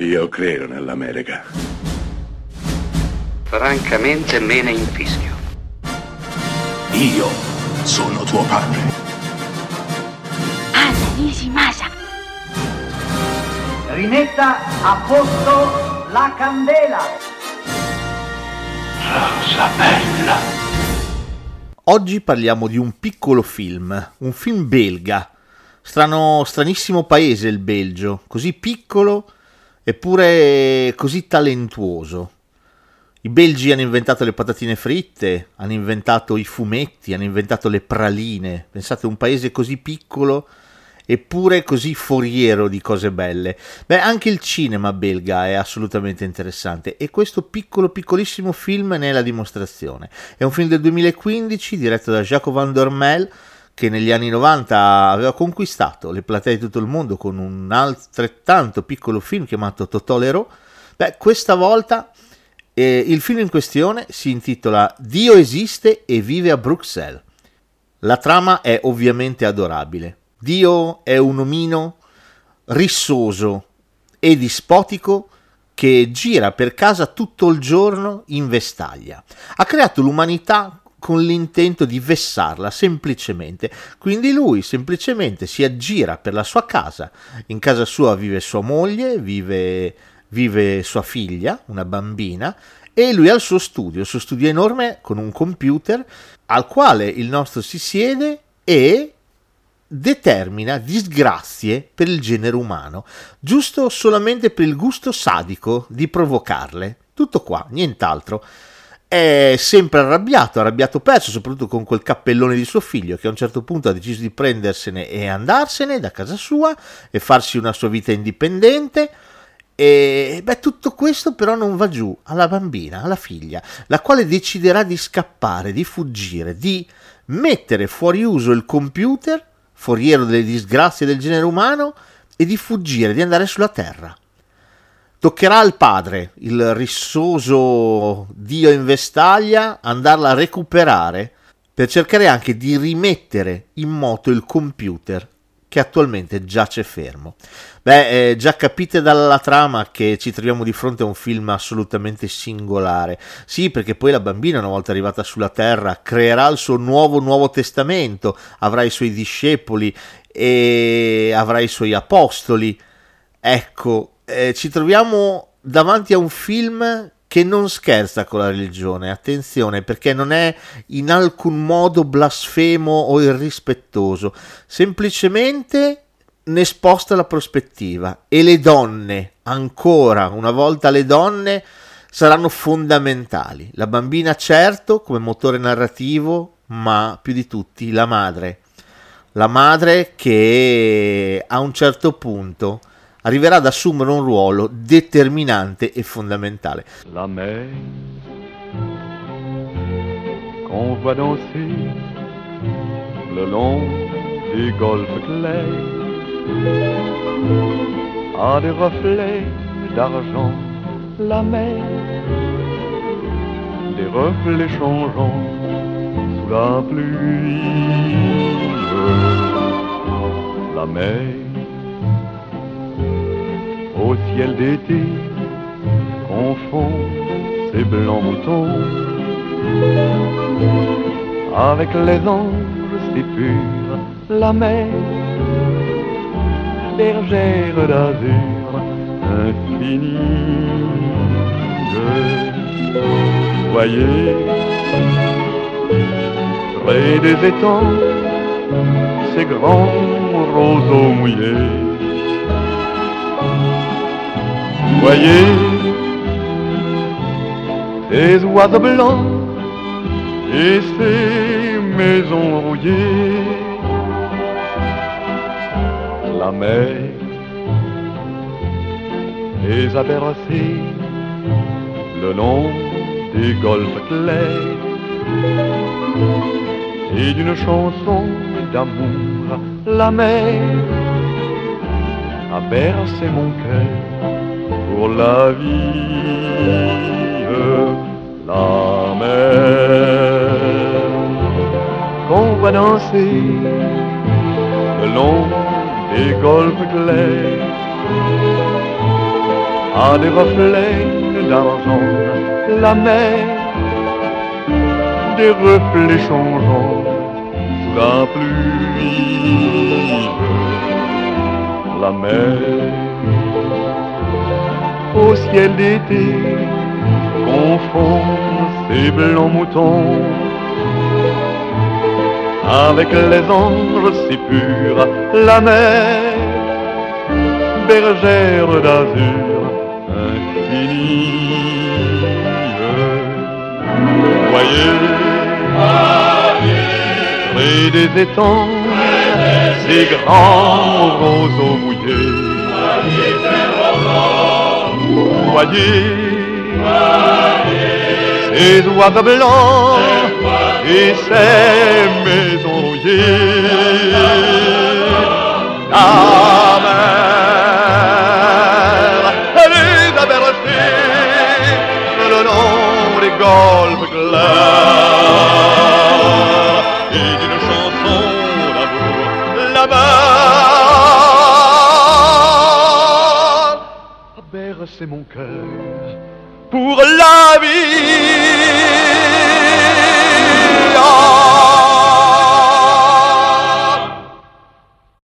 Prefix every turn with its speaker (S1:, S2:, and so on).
S1: Io credo nell'America.
S2: Francamente me ne infischio.
S3: Io sono tuo padre.
S4: Anna Nishimasa.
S5: Rimetta a posto la candela.
S3: Rosa bella.
S6: Oggi parliamo di un piccolo film, un film belga. Strano, stranissimo paese il Belgio, così piccolo eppure così talentuoso. I belgi hanno inventato le patatine fritte, hanno inventato i fumetti, hanno inventato le praline. Pensate, un paese così piccolo eppure così foriero di cose belle. Beh, anche il cinema belga è assolutamente interessante e questo piccolo piccolissimo film ne è la dimostrazione. È un film del 2015 diretto da Jacques Van Dormel che negli anni 90 aveva conquistato le platee di tutto il mondo con un altrettanto piccolo film chiamato Totolero, beh, questa volta eh, il film in questione si intitola Dio esiste e vive a Bruxelles. La trama è ovviamente adorabile. Dio è un omino rissoso e dispotico che gira per casa tutto il giorno in vestaglia. Ha creato l'umanità con l'intento di vessarla semplicemente. Quindi lui semplicemente si aggira per la sua casa. In casa sua vive sua moglie, vive, vive sua figlia, una bambina, e lui ha il suo studio, il suo studio enorme con un computer al quale il nostro si siede e determina disgrazie per il genere umano, giusto solamente per il gusto sadico di provocarle. Tutto qua, nient'altro è sempre arrabbiato, arrabbiato perso, soprattutto con quel cappellone di suo figlio che a un certo punto ha deciso di prendersene e andarsene da casa sua e farsi una sua vita indipendente. E beh, tutto questo però non va giù alla bambina, alla figlia, la quale deciderà di scappare, di fuggire, di mettere fuori uso il computer, foriero delle disgrazie del genere umano, e di fuggire, di andare sulla Terra. Toccherà al padre, il rissoso dio in vestaglia, andarla a recuperare per cercare anche di rimettere in moto il computer che attualmente giace fermo. Beh, eh, già capite dalla trama che ci troviamo di fronte a un film assolutamente singolare. Sì, perché poi la bambina, una volta arrivata sulla Terra, creerà il suo nuovo Nuovo Testamento, avrà i suoi discepoli e avrà i suoi apostoli. Ecco, eh, ci troviamo davanti a un film che non scherza con la religione, attenzione, perché non è in alcun modo blasfemo o irrispettoso, semplicemente ne sposta la prospettiva e le donne, ancora una volta le donne, saranno fondamentali. La bambina certo come motore narrativo, ma più di tutti la madre. La madre che a un certo punto arriverà ad assumere un ruolo determinante e fondamentale.
S7: La mer qu'on voit danser le long des golfes clairs a des reflets d'argent la mer des reflets changeants sous la pluie la mer au ciel d'été confond ces blancs moutons avec les anges si purs, la mer, bergère d'azur infinie. Voyez, près des étangs, ces grands roseaux mouillés Voyez ces oiseaux blancs et ces maisons rouillées. La mer les a bercés le long des golfes clairs et d'une chanson d'amour la mer a bercé mon cœur pour la vie, la mer. Qu'on va danser le long des golfes clairs. À des reflets d'argent, la mer, des reflets changeants sous la pluie, la mer, au ciel d'été, confond ses blancs moutons avec les anges si purs, la mer, bergère d'azur infinie. Voyez, près des étangs, ces grands roseaux mouillés. Voyez, ces oiseaux blancs et ces maisons rouillées. La mer, les a bercés le long des golfes clairs bercé mon cœur pour la vie.